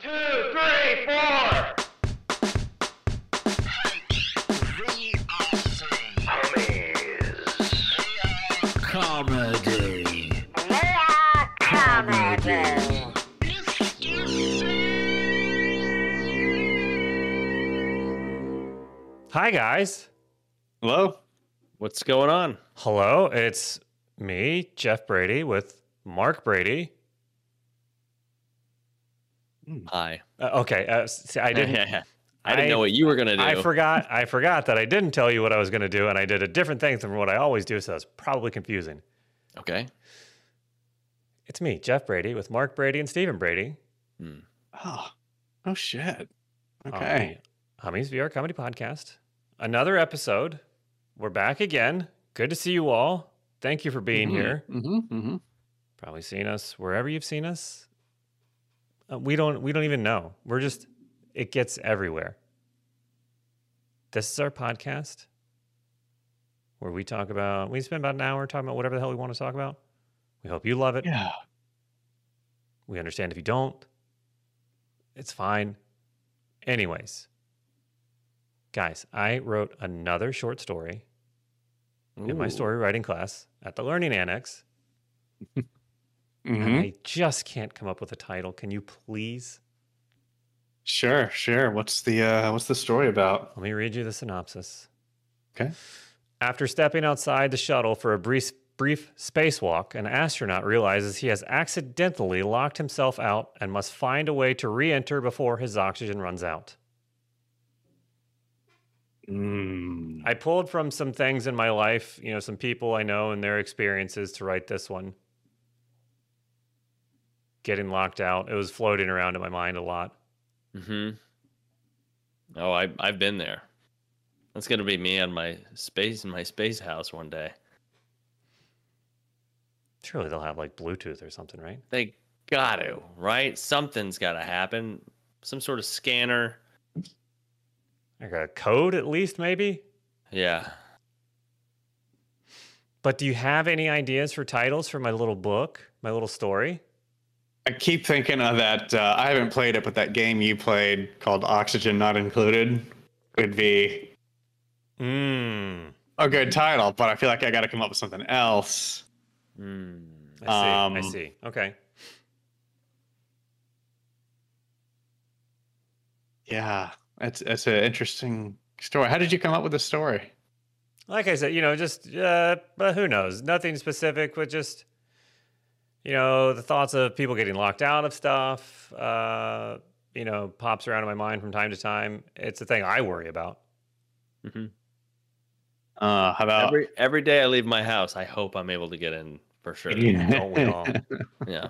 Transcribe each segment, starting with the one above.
two, three, four. Comedy. Hi, guys. Hello? What's going on? Hello, it's me, Jeff Brady, with Mark Brady. Hi. Uh, okay, uh, see, I didn't. I didn't I- know what you were gonna do. I forgot. I forgot that I didn't tell you what I was going to do, and I did a different thing from what I always do. So it's probably confusing. Okay. It's me, Jeff Brady, with Mark Brady and Stephen Brady. Oh, oh shit. Okay. the Hummy's VR Comedy Podcast. Another episode. We're back again. Good to see you all. Thank you for being here. Mm-hmm, mm-hmm. Probably seen us wherever you've seen us. Uh, we don't. We don't even know. We're just. It gets everywhere. This is our podcast where we talk about. We spend about an hour talking about whatever the hell we want to talk about. We hope you love it. Yeah. We understand if you don't. It's fine. Anyways, guys, I wrote another short story in my story writing class at the Learning Annex. and Mm-hmm. I just can't come up with a title. Can you please? Sure, sure. What's the uh what's the story about? Let me read you the synopsis. Okay. After stepping outside the shuttle for a brief, brief spacewalk, an astronaut realizes he has accidentally locked himself out and must find a way to re enter before his oxygen runs out. Mm. I pulled from some things in my life, you know, some people I know and their experiences to write this one. Getting locked out. It was floating around in my mind a lot. Mm-hmm. Oh, I I've been there. That's gonna be me on my space in my space house one day. Surely they'll have like Bluetooth or something, right? They got to, right? Something's gotta happen. Some sort of scanner. Like a code at least, maybe? Yeah. But do you have any ideas for titles for my little book, my little story? I keep thinking of that. Uh, I haven't played it, but that game you played called Oxygen Not Included would be Mmm. a good title, but I feel like I got to come up with something else. Mm. I see. I Um, see. Okay. Yeah, it's it's an interesting story. How did you come up with the story? Like I said, you know, just uh, but who knows? Nothing specific, but just you know, the thoughts of people getting locked out of stuff. Uh, you know, pops around in my mind from time to time. It's a thing I worry about. hmm Uh, how about Every every day I leave my house, I hope I'm able to get in for sure. Don't we all? Yeah.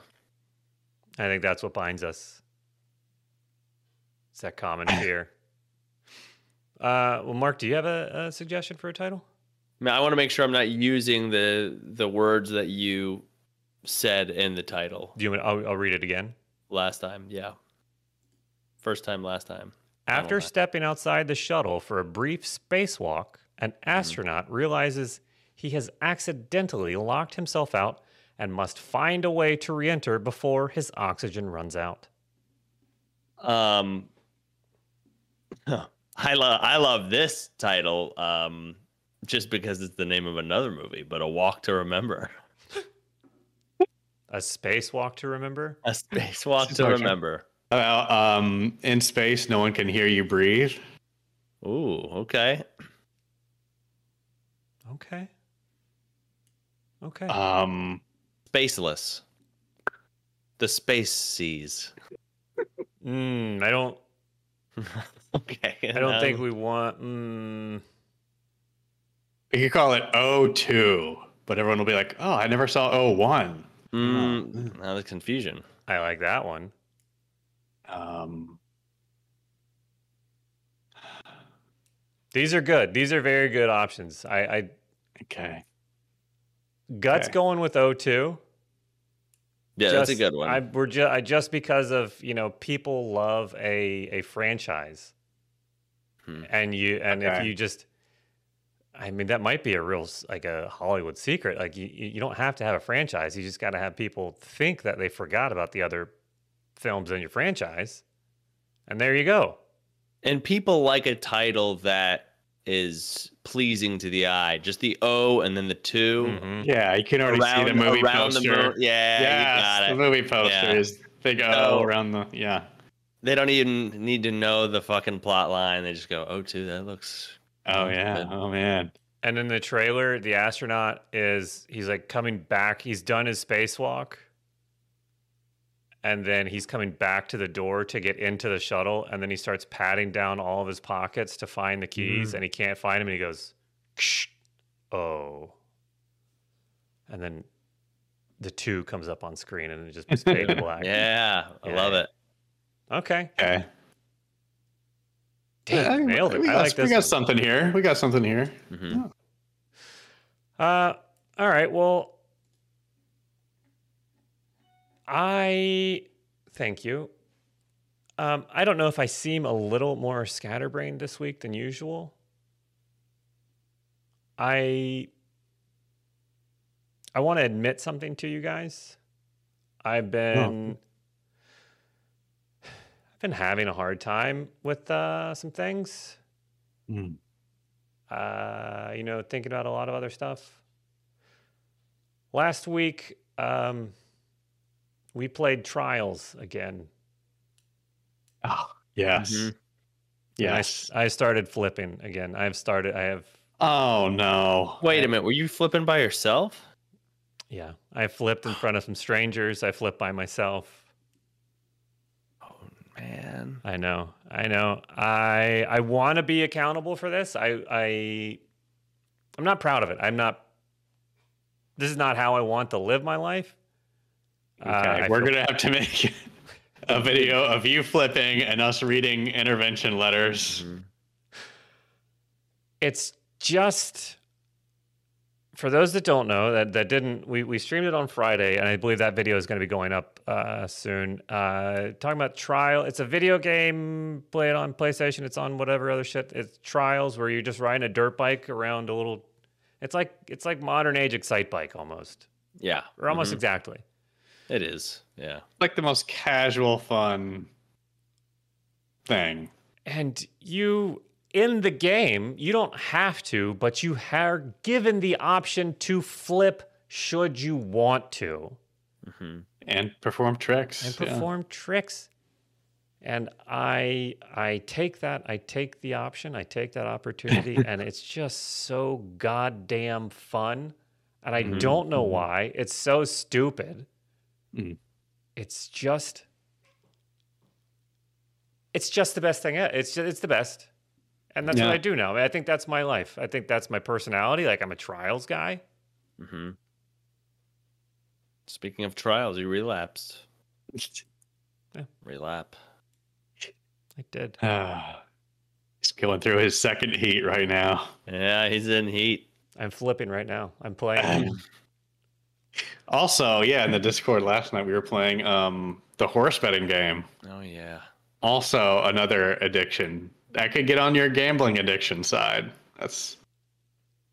I think that's what binds us. It's that common fear. Uh, well, Mark, do you have a, a suggestion for a title? I, mean, I want to make sure I'm not using the the words that you said in the title Do you? want- I'll, I'll read it again. last time. Yeah. First time, last time. After stepping outside the shuttle for a brief spacewalk, an astronaut realizes he has accidentally locked himself out and must find a way to re enter before his oxygen runs out. Um, I love I love this title. Um, just because it's the name of another movie, but a walk to remember, A spacewalk to remember? a spacewalk to Okay. remember. About um, in space, no one can hear you breathe. Ooh, okay. Okay. Okay. Um, Spaceless. The space seas. Mm, I don't. okay. I don't think we want. Mm, you could call it O2, but everyone will be like, "Oh, I never saw O1." Mm, now the confusion. I like that one. Um, These are good. These are very good options. I, I okay. guts Okay. going with O2. Yeah, that's a good one. I, we're just I, just because of you know people love a a franchise, Hmm. and you and if you just, I mean that might be a real like a Hollywood secret. Like you you you don't have to have a franchise. You just got to have people think that they forgot about the other films in your franchise. And there you go. And people like a title that is pleasing to the eye. Just the O and then the 2 Mhm. Yeah, you can already around see the movie around the poster. moon. Yeah, yes, you got the movie poster Yeah. is big O So- around the yeah. They don't even need to know the fucking plot line. They just go, O two. that looks." Oh um, yeah. Good. Oh man. And in the trailer, the astronaut is he's like coming back. He's done his spacewalk. And then he's coming back to the door to get into the shuttle. And then he starts patting down all of his pockets to find the keys. Mm-hmm. And he can't find them. And he goes, Ksh, Oh. And then the two comes up on screen and it just is fade to black. Yeah, I love it. Okay. Okay. Damn, nailed it. We I got, like we got something here. We got something here. hmm Uh, all right. Well, I thank you. Um, I don't know if I seem a little more scatterbrained this week than usual. I I want to admit something to you guys. I've been I've been having a hard time with uh, some things Hmm. uh, you know, thinking about a lot of other stuff. Last week, um, we played Trials again. Oh, yes. Mhm. Yes. I, I started flipping again. I've started, I have, Oh no. Wait a minute. Were you flipping by yourself? yeah, I flipped in front of some strangers. I flipped by myself. Man. I know, I know. I I want to be accountable for this. I I I'm not proud of it. I'm not. This is not how I want to live my life. Okay, Uh, we're feel- gonna have to make a video of you flipping and us reading intervention letters. Mhm. it's just for those that don't know that that didn't we, we streamed it on friday and i believe that video is going to be going up uh, soon uh, talking about trial it's a video game play it on playstation it's on whatever other shit it's trials where you're just riding a dirt bike around a little it's like it's like modern age Excitebike almost Yeah. or almost Mhm. exactly It is. Yeah. Like the most casual, fun thing. and you in the game you don't have to but you are given the option to flip should you want to hmm And perform tricks. and yeah. perform tricks and i i take that i take the option i take that opportunity and it's just so goddamn fun and i Mhm, don't know mhm. why it's so stupid Mm. it's just it's just the best thing it's just, it's the best and that's what i do now i think that's my life i think that's my personality like i'm a trials guy Mm-hmm. Speaking of trials, you relapsed. Yeah. Relap. i did Ah, he's going through his second heat right now. Yeah, he's in heat. i'm flipping right now i'm playing Also, yeah, in the Discord last night we were playing um the horse betting game. Oh yeah. Also another addiction. That could get on your gambling addiction side. That's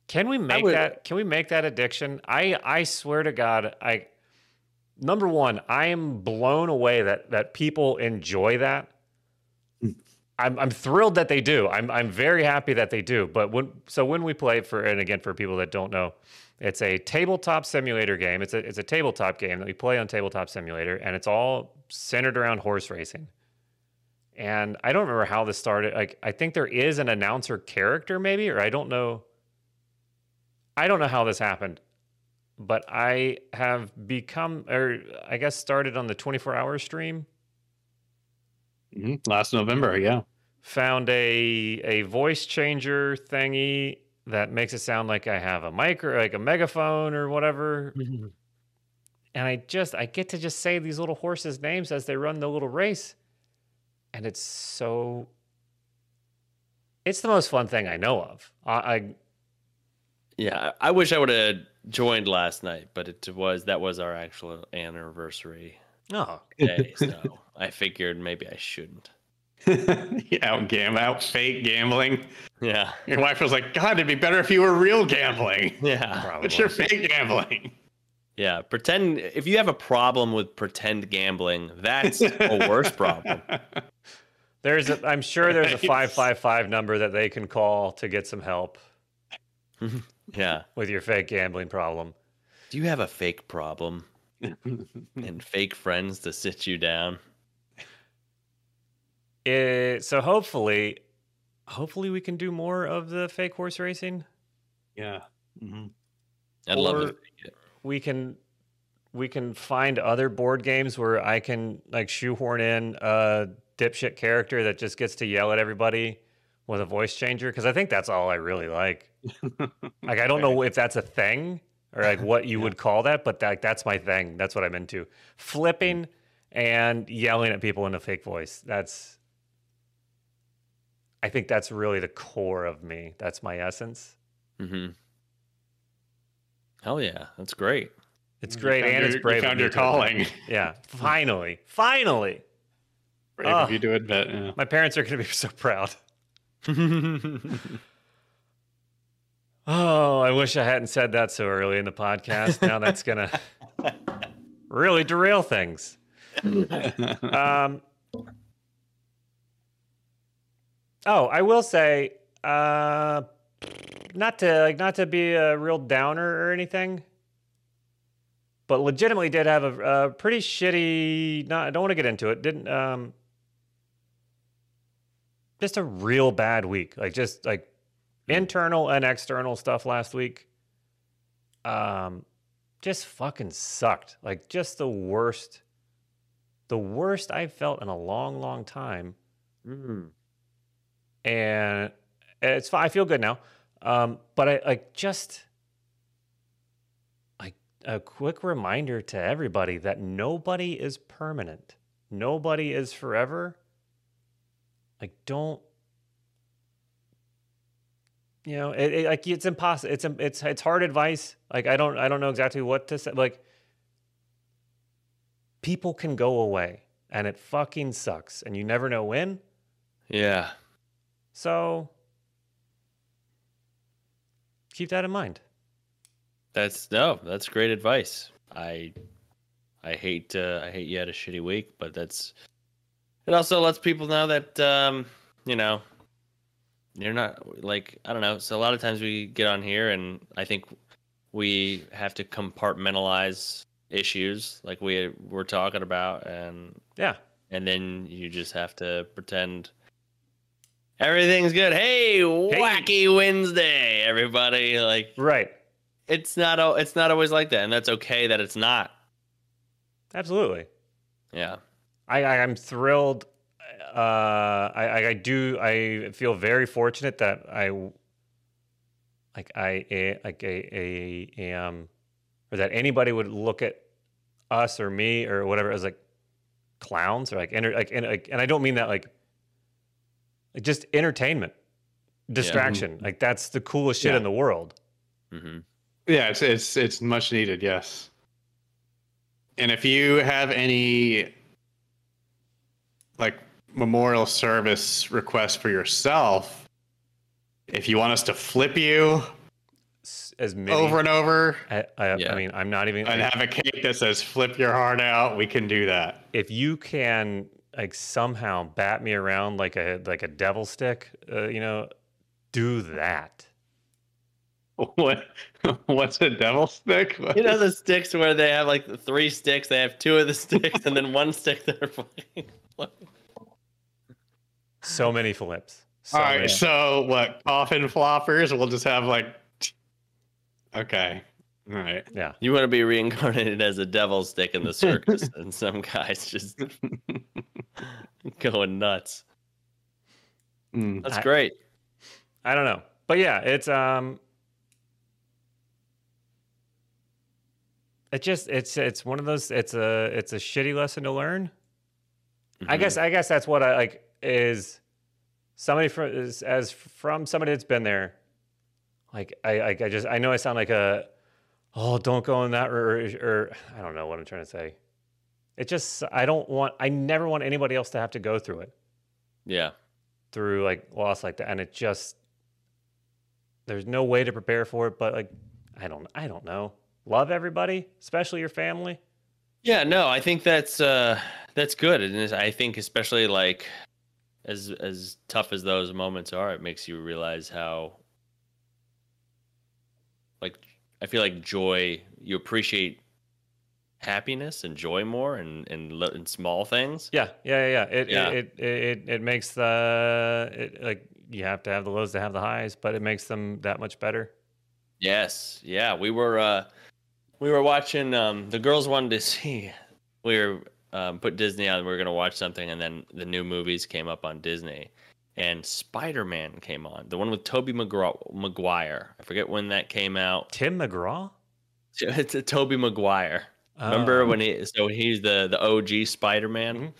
Can we make would- that? Can we make that addiction? I I swear to God, I number one, I am blown away that that people enjoy that. Hmm. I'm I'm thrilled that they do. I'm I'm very happy that they do. But when so when we play for and again for people that don't know, it's a tabletop simulator game. It's a it's a tabletop game that we play on tabletop simulator, and it's all centered around horse racing. And I don't remember how this started. Like I think there is an announcer character maybe, or I don't know. I don't know how this happened, but I have become, or I guess started on the 24 hour stream, mhm, last November, yeah. found a, a voice changer thingy that makes it sound like I have a mic or like a megaphone or whatever. And I just, I get to just say these little horses' names as they run the little race. And it's so, it's the most fun thing I know of. I, I Yeah, I I wish I would have joined last night, but it was that was our actual anniversary oh, day, so I figured maybe I shouldn't. out gam out fake gambling. Yeah, Your wife was like, God, it'd be better if you were real gambling. yeah, probably. But you're fake gambling. Yeah. Pretend if you have a problem with pretend gambling, that's a worse problem. There's a, I'm sure there's a 555 number that they can call to get some help Yeah. with your fake gambling problem. Do you have a fake problem and fake friends to sit you down? It, so hopefully, hopefully we can do more of the fake horse racing. yeah. Mhm. I'd love Or- to. it. We can we can find other board games where I can like shoehorn in a dipshit character that just gets to yell at everybody with a voice changer because I think that's all I really like. Like I don't know if that's a thing or like what you would call that, but that, that's my thing. That's what I'm into. Flipping and yelling at people in a fake voice. That's I think that's really the core of me. That's my essence. Mm-hmm. Hell yeah, that's great. It's great and your- it's you brave. of found your calling. Yeah, finally, finally. Brave of you to admit. Yeah. My parents are going to be so proud. Oh, I wish I hadn't said that so early in the podcast. Now that's going to really derail things. Um, oh, I will say, uh, not to like not to be a real downer or anything, but legitimately did have a, a pretty shitty. Not I don't want to get into it. Didn't um, just a real bad week. Like just like internal and external stuff last week. Um, just fucking sucked. Like just the worst, the worst I've felt in a long, long time. Mm. And it's fine. I feel good now. Um, but I like just like a quick reminder to everybody that nobody is permanent. Nobody is forever. Like don't you know it, it- like it's impossible it's it's it's hard advice like i don't i don't know exactly what to say like people can go away and it fucking sucks and you never know when Yeah, so keep that in mind that's no, that's great advice. I, I hate, uh, I hate you had a shitty week, but that's. It also lets people know that, um, you know, you're not like I don't know. So a lot of times we get on here, and I think we have to compartmentalize issues like we were talking about, and yeah and then you just have to pretend everything's good. Hey, wacky Wednesday, everybody! Like right it's not. It's not always like that, and that's okay that it's not. absolutely Yeah. I, I I'm thrilled. Uh, I, I do. I feel very fortunate that I like I like a, a am or that anybody would look at us or me or whatever as like clowns or like enter like and like and I don't mean that like like just entertainment distraction like that's the coolest shit Yeah. in the world hmm Yeah, it's it's it's much needed, yes. And if you have any like memorial service requests for yourself, if you want us to flip you as many over and over I, I, Yeah. I mean I'm not even and like, have a cake that says flip your heart out, we can do that. if you can like somehow bat me around like a like a devil stick, uh, you know, do that. What what's a devil stick? You know the sticks where they have like the three sticks. They have two of the sticks, and then one stick they're fucking. So many flips. So All right, many. so what coffin floppers? We'll just have like Okay. All right. yeah. You want to be reincarnated as a devil stick in the circus, and some guys just going nuts. Mm. That's I- great. I don't know. But yeah, it's um it just it's it's one of those it's a it's a shitty lesson to learn. I Mhm. guess I guess that's what I like is somebody from is, as from somebody that's been there. Like I like I just I know I sound like a oh don't go in that or, or I don't know what I'm trying to say. It just I don't want I never want anybody else to have to go through it Yeah. through like loss like that and it just there's no way to prepare for it but like I don't I don't know. Love everybody, especially your family. Yeah, no, I think that's uh that's good. And I think especially like as as tough as those moments are, it makes you realize how like I feel like joy you appreciate happiness and joy more and and in small things. Yeah, yeah, yeah. yeah. It, Yeah. It, it it it makes the it, like you have to have the lows to have the highs, but it makes them that much better. Yes, yeah, we were uh we were watching um the girls wanted to see we were um put Disney on we were going to watch something and then the new movies came up on Disney and Spider-Man came on. The one with Tobey McGraw- Maguire. I forget when that came out. Tim McGraw. It's a Tobey Maguire. Remember Oh. when he so he's the the OG Spider-Man? Mhm.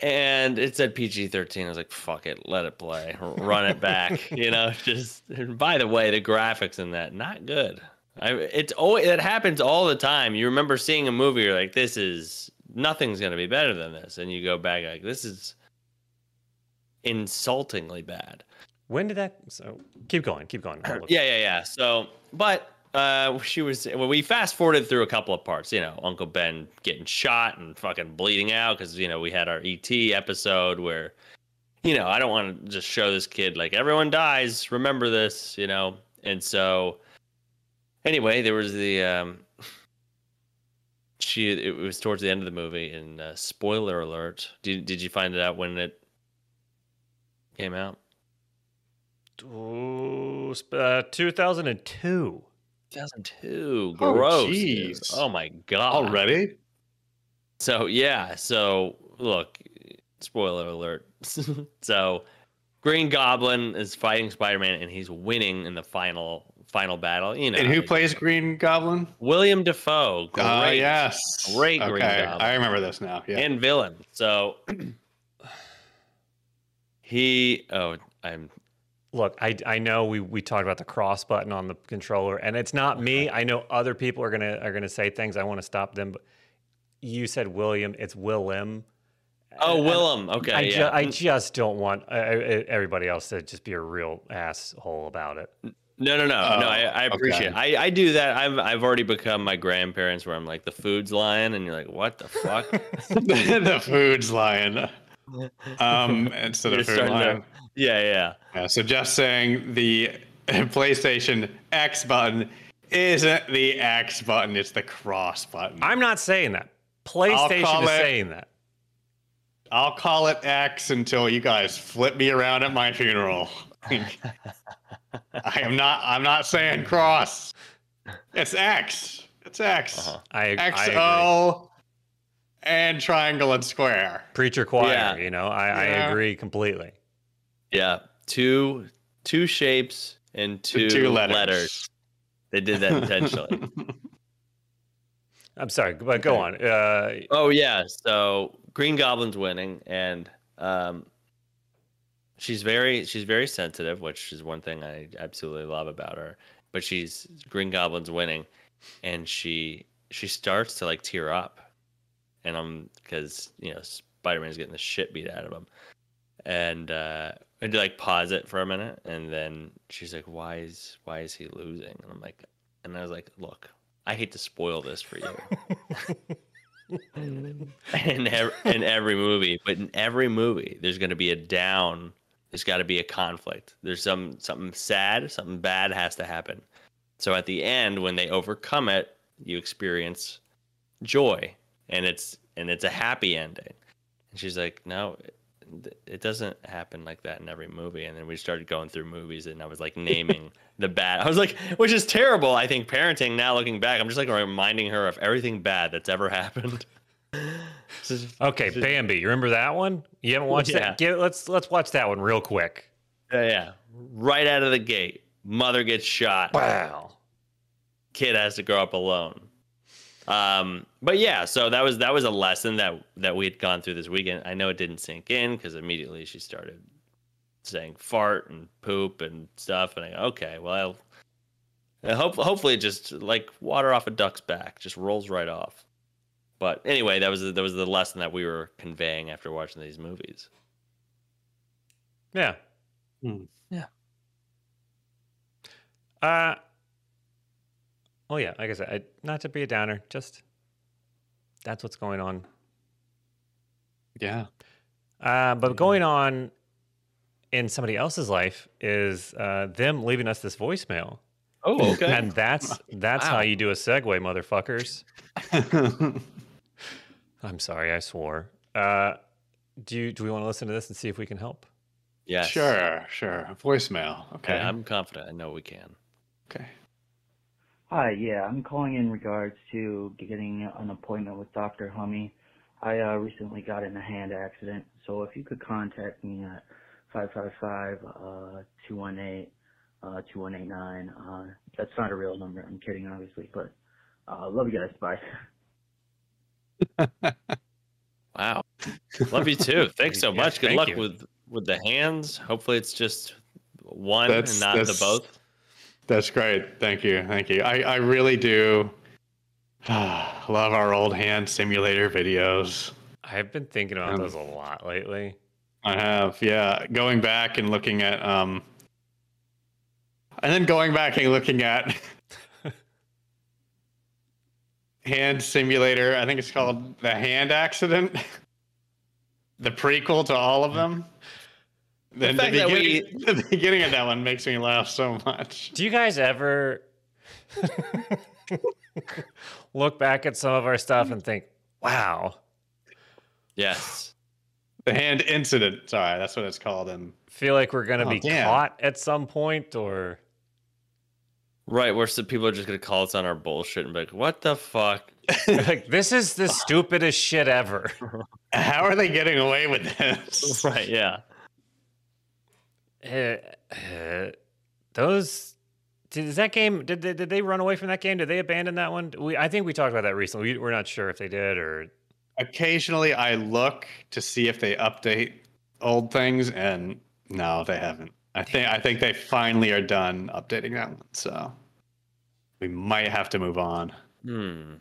And it said PG 13. I was like, fuck it, let it play. Run it back. you know, just and by the way, the graphics in that, not good. I it's always it happens all the time. You remember seeing a movie, you're like, this is nothing's gonna be better than this. And you go back like this is insultingly bad. When did that? So keep going, keep going. Yeah, yeah, yeah. So, but uh, she was. Well, we fast forwarded through a couple of parts. You know, Uncle Ben getting shot and fucking bleeding out because you know we had our ET episode where, you know, I don't want to just show this kid like everyone dies. Remember this, you know. And so, anyway, there was the um. She it was towards the end of the movie, and uh, spoiler alert. Did did you find it out when it came out? Ooh, uh, 2002. 2002. Oh, Gross. dude. jeez. Oh my god. Already? So yeah. So look, spoiler alert. so Green Goblin is fighting Spider-Man, and he's winning in the final final battle. You know. And who plays Green Goblin? William Dafoe. Great. Oh, yes. Great Green okay, Goblin. I remember this now. Yeah. And villain. So he. Oh, I'm. Look, I, I know we, we talked about the cross button on the controller, and it's not me. I know other people are gonna are gonna say things. I want to stop them, but you said William. It's Willem. Oh, And Willem. Okay. I, yeah. ju- I just don't want uh, everybody else to just be a real asshole about it. No, no, no, Oh, no. I, I appreciate it. I, I do that. I've I've already become my grandparents where I'm like the food's lying, and you're like, what the fuck? the food's lion. Um, instead You're of to- yeah, yeah. Yeah, so just saying the PlayStation X button isn't the X button, it's the cross button. I'm not saying that. PlayStation is it- saying that. I'll call it X until you guys flip me around at my funeral. I am not I'm not saying cross. It's X. It's X. Uh-huh. I, I agree. XO and triangle and square. Preacher choir. Yeah. You know, I, I agree completely. Yeah, two two shapes and two, Two letters. letters. They did that intentionally. I'm sorry, but go on. Uh, oh yeah, so Green Goblin's winning, and um, she's very she's very sensitive, which is one thing I absolutely love about her. But she's Green Goblin's winning, and she she starts to like tear up, and I'm because you know Spider Man's getting the shit beat out of him, and uh, I do like pause it for a minute, and then she's like, "Why is why is he losing?" And I'm like, and I was like, "Look, I hate to spoil this for you." in, ev- in every movie, but in every movie, there's going to be a down. There's got to be a conflict. There's some something sad, something bad has to happen. So at the end, when they overcome it, you experience joy, and it's and it's a happy ending. And she's like, "No, it, it doesn't happen like that in every movie." And then we started going through movies, and I was like naming the bad. I was like, which is terrible. I think parenting now, looking back, I'm just like reminding her of everything bad that's ever happened. Okay, Bambi. You remember that one? You haven't watched Yeah. that? Give, let's let's watch that one real quick. Yeah, yeah. Right out of the gate, mother gets shot. Wow. Kid has to grow up alone. Um, but yeah, so that was that was a lesson that that we had gone through this weekend. I know it didn't sink in because immediately she started saying fart and poop and stuff, and I go, okay, well, I hope hopefully it just like water off a duck's back, just rolls right off. But anyway, that was that was the lesson that we were conveying after watching these movies. Yeah. Hmm. Yeah. Uh. Oh yeah, like I said, I, not to be a downer, just that's what's going on. Yeah. Uh, but going on in somebody else's life is uh, them leaving us this voicemail, Oh, okay. and that's that's how you do a segue, motherfuckers. I'm sorry, I swore. Uh, do you do we want to listen to this and see if we can help? yes. Sure, sure. Voicemail. Okay. Okay, I'm confident. I know we can. okay. Hi, yeah, I'm calling in regards to getting an appointment with Dr. Hummy. I uh, recently got in a hand accident, so if you could contact me at 555-218-2189. Uh, that's not a real number. I'm kidding, obviously, but uh, love you guys. Bye. Wow. Love you too. Thanks so Yeah, much. Good thank luck you. with with the hands. Hopefully it's just one That's- and not that's- the both. That's great. Thank you. Thank you. I, I really do love our old hand simulator videos. I've been thinking about Um, those a lot lately. I have, yeah. Going back and looking at um and then going back and looking at hand simulator, I think it's called The Hand Accident. the prequel to all of them. The, the, fact that we- beginning, the beginning of that one makes me laugh so much. Do you guys ever look back at some of our stuff and think, "Wow, Yes. The hand incident. Sorry, that's what it's called. And feel like we're gonna Oh, be damn. caught at some point," or Right, where some people are just gonna call us on our bullshit and be like, "What the fuck?" like this is the stupidest shit ever. how are they getting away with this? Right, yeah. Uh, uh, those did, is that game? Did they, did they run away from that game? Did they abandon that one? We I think we talked about that recently. We, we're not sure if they did or Occasionally, I look to see if they update old things, and no, they haven't. I think I think they finally are done updating that one. So we might have to move on. Hmm.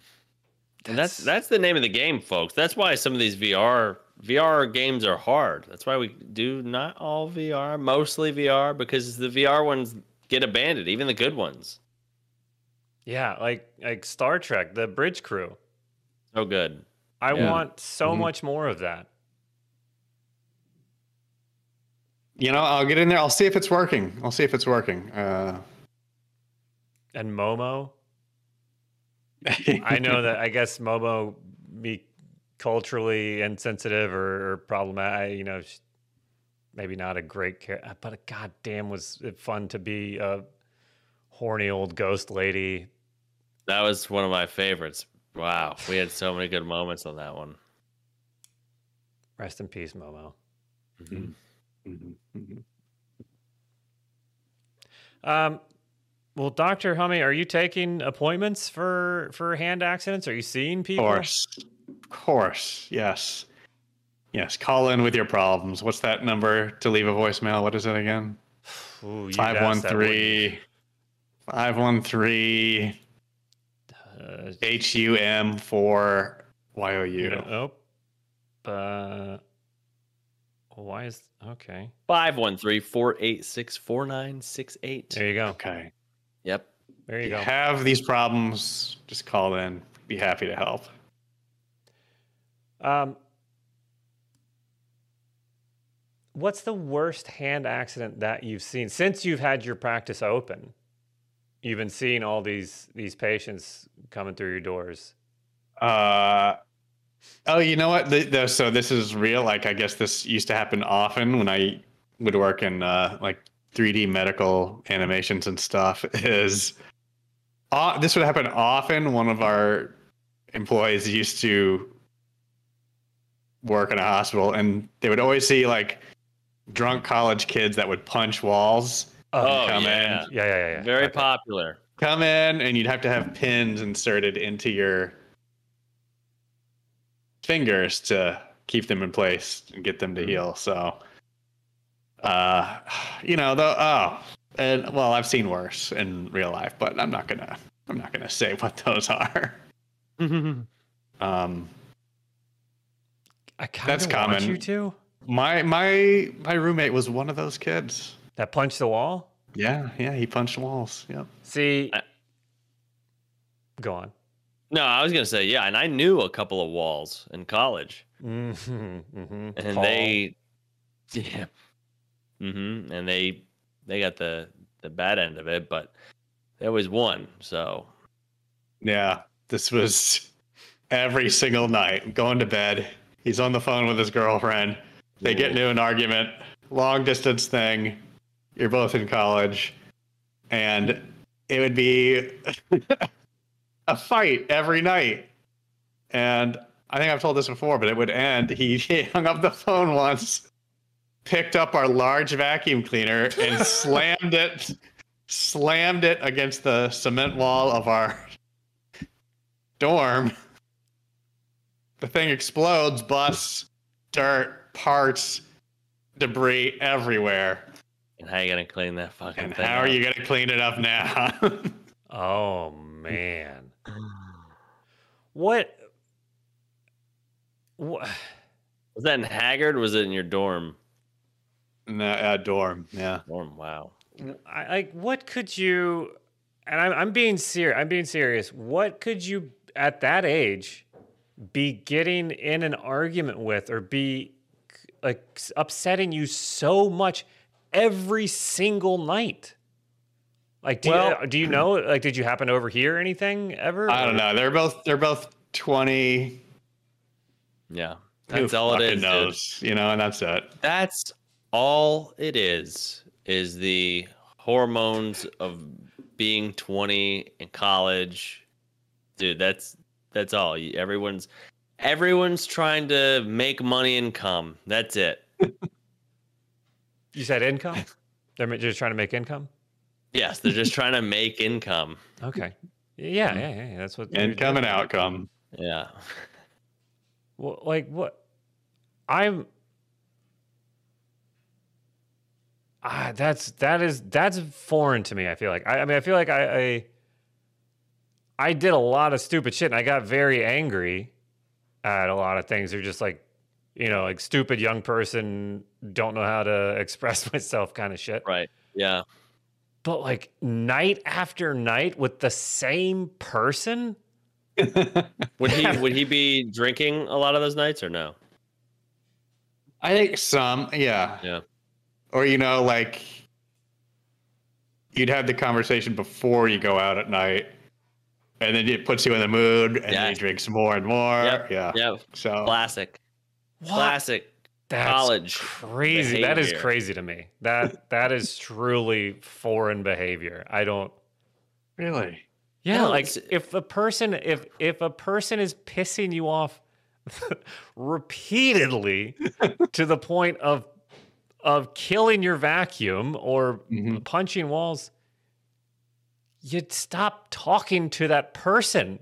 And that's that's the name of the game, folks. That's why some of these VR VR games are hard. That's why we do not all VR, mostly VR, because the VR ones get abandoned, even the good ones. yeah, like like Star Trek, the Bridge Crew. So good. I Yeah. want so Mhm. much more of that. You know, I'll get in there. I'll see if it's working. I'll see if it's working. Uh, And Momo, I know that I guess Momo be culturally insensitive or, or problematic. You know, maybe not a great character, but goddamn, was it fun to be a horny old ghost lady. That was one of my favorites. Wow, we had so many good moments on that one. Rest in peace, Momo. Mhm, mhm. Um, well, Doctor Hummy, are you taking appointments for for hand accidents? Are you seeing Of people? course, of course, yes, yes. Call in with your problems. What's that number to leave a voicemail? What is it again? Ooh, you'd Five one ask that, wouldn't you? three. Five one three. H U M four you oh, uh, why is okay? 513 486 4968. There you go. Okay. Yep. There you If go. you have these problems, just call in. Be happy to help. Um, what's the worst hand accident that you've seen since you've had your practice open? You've been seeing all these these patients coming through your doors. Uh, oh, you know what? The, the, so this is real. Like, I guess this used to happen often when I would work in uh, like 3D medical animations and stuff. Is uh, this would happen often? One of our employees used to work in a hospital, and they would always see like drunk college kids that would punch walls. Oh, come yeah. in, Yeah, yeah, yeah. yeah. Very Okay. popular. come in, and you'd have to have pins inserted into your fingers to keep them in place and get them to heal. So, uh, you know, the oh, and well, I've seen worse in real life, but I'm not gonna, I'm not gonna say what those are. Um, I kind That's of want common. you to my my my roommate was one of those kids. that punched the wall. Yeah, yeah, he punched walls. Yep. See, I- go on. No, I was gonna say yeah, and I knew a couple of walls in college, Mm-hmm, mm-hmm. and they, yeah, mm-hmm, and they they got the the bad end of it, but there was one. So Yeah, this was every single night. Going to bed, he's on the phone with his girlfriend. They get into an argument, long distance thing. You're both in college, and it would be a fight every night. And I think I've told this before, but it would end. He, he hung up the phone once, picked up our large vacuum cleaner, and slammed it, slammed it against the cement wall of our dorm. The thing explodes, busts, dirt, parts, debris everywhere. and how you gonna clean that fucking And thing? how are you going to clean it up now? Oh man. What? What? Was that in Haggard? Was it in your dorm? no, uh, dorm, yeah. Dorm. Wow. I, like what could you? And I'm I'm being serious. I'm being serious. What could you at that age be getting in an argument with, or be like upsetting you so much every single night? Like, do Well- you do you know? Like, did you happen to overhear anything ever? I don't know. They're both they're both 20. Yeah. Who That's all it fucking dude. knows, you know, and that's it. That's all it is. Is the hormones of being 20 in college, dude. That's that's all. Everyone's everyone's trying to make money and come. That's it. You said income. They're just trying to make income. Yes, they're just trying to make income. Okay. Yeah, yeah, yeah. yeah, That's what. Income and outcome. Yeah. Well, like what? I'm. Ah, that's that is that's foreign to me. I feel like I, I mean I feel like I, I I did a lot of stupid shit and I got very angry at a lot of things. They're just like you know like stupid young person don't know how to express myself kind of shit. Right. Yeah. But like night after night with the same person. Would he would he be drinking a lot of those nights or no? I think some, yeah. Yeah. Or you know, like you'd have the conversation before you go out at night, and then it puts you in the mood, and then Yeah. you drink some more and more. Yep. Yeah. Yeah. So Classic. Classic. That's college crazy. That is crazy to me. That that is truly foreign behavior. I don't. really, Yeah, No, like if a person if if a person is pissing you off repeatedly to the point of of killing your vacuum or Mhm. punching walls, you'd stop talking to that person.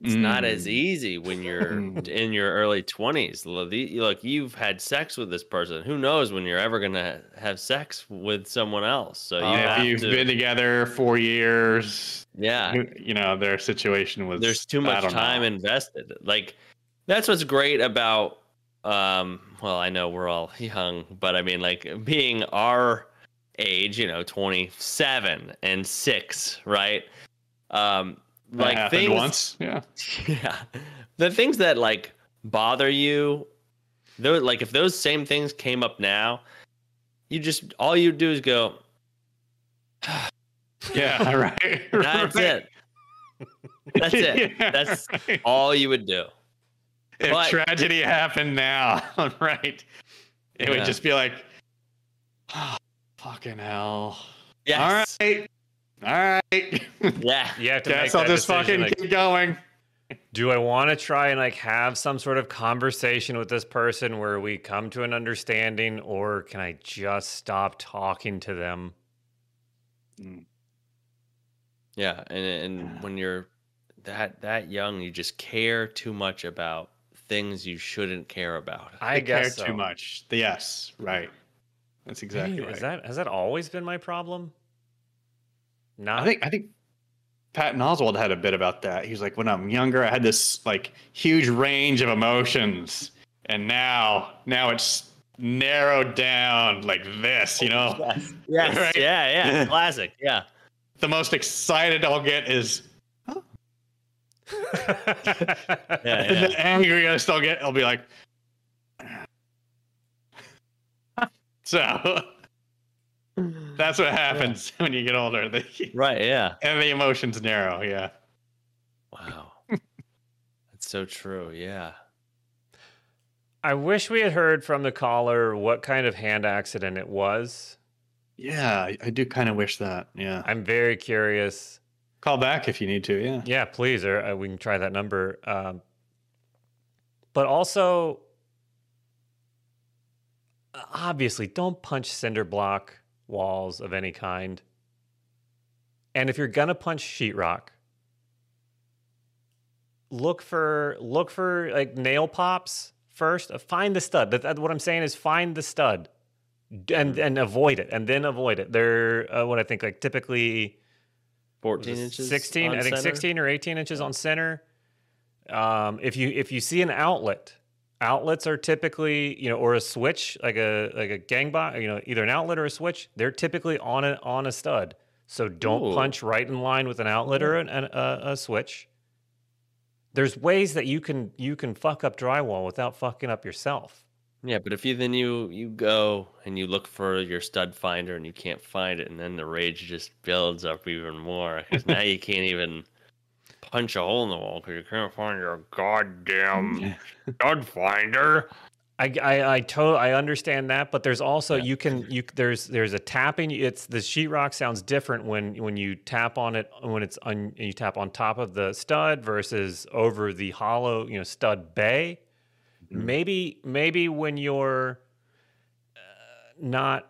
It's not as Mm. easy when you're Mm. in your early 20s. Look, you've had sex with this person. Who knows when you're ever going to have sex with someone else? So you And have you've to, been together four years, yeah, who- you know their situation was. there's too much time know. invested. Like that's what's great about um well, I know we're all young, but I mean like being our age, you know, 27 and 6, right? Um like things once. Yeah. yeah the things that like bother you those like if those same things came up now you just all you do is go Yeah. Right. that's right. it that's it Yeah, that's right. all you would do if but- tragedy happened now, right? It Yeah. would just be like, oh, fucking hell. yes All right. All right. yeah You have to Guess make I'll that just decision, fucking like, keep going. do I want to try and like have some sort of conversation with this person where we come to an understanding, or can I just stop talking to them? Mm. yeah and and when you're that that young you just care too much about things you shouldn't care about I They guess care so. too much. Yes, right. That's exactly Hey, right. Is that has that always been my problem? Not I think I think Patton Oswalt had a bit about that. He was like, when I'm younger, I had this like huge range of emotions, and now now it's narrowed down like this. You know, yes, yes. Right? yeah yeah classic yeah the most excited I'll get is Yeah, yeah. the angry I still get, I'll be like, so that's what happens when you get older. The, Right, yeah. and the emotions narrow. Yeah. Wow. That's so true. Yeah. I wish we had heard from the caller what kind of hand accident it was. Yeah. I, I do kind of wish that. Yeah. I'm very curious. Call back if you need to. Yeah. Yeah, please, or uh, we can try that number. Um, but also, obviously, don't punch cinder block walls of any kind. And if you're gonna punch sheetrock, look for look for like nail pops first. Find the stud. That, that- what I'm saying is find the stud, and and avoid it, and then avoid it. They're uh, what I think like typically 14 inches. 16 on i think center? 16 or 18 inches on center um, if you if you see an outlet outlets are typically you know or a switch like a like a gang box you know either an outlet or a switch they're typically on a on a stud. So don't Ooh. punch right in line with an outlet or hmm. an, an, a, a switch. There's ways that you can you can fuck up drywall without fucking up yourself. Yeah, but if you then you you go and you look for your stud finder and you can't find it, and then the rage just builds up even more because now you can't even punch a hole in the wall because you can't find your goddamn stud finder. I I I, to- I understand that, but there's also Yeah. you can you there's there's a tapping. It's the sheetrock sounds different when when you tap on it when it's on you tap on top of the stud versus over the hollow you know stud bay. Mm-hmm. Maybe maybe when you're uh, not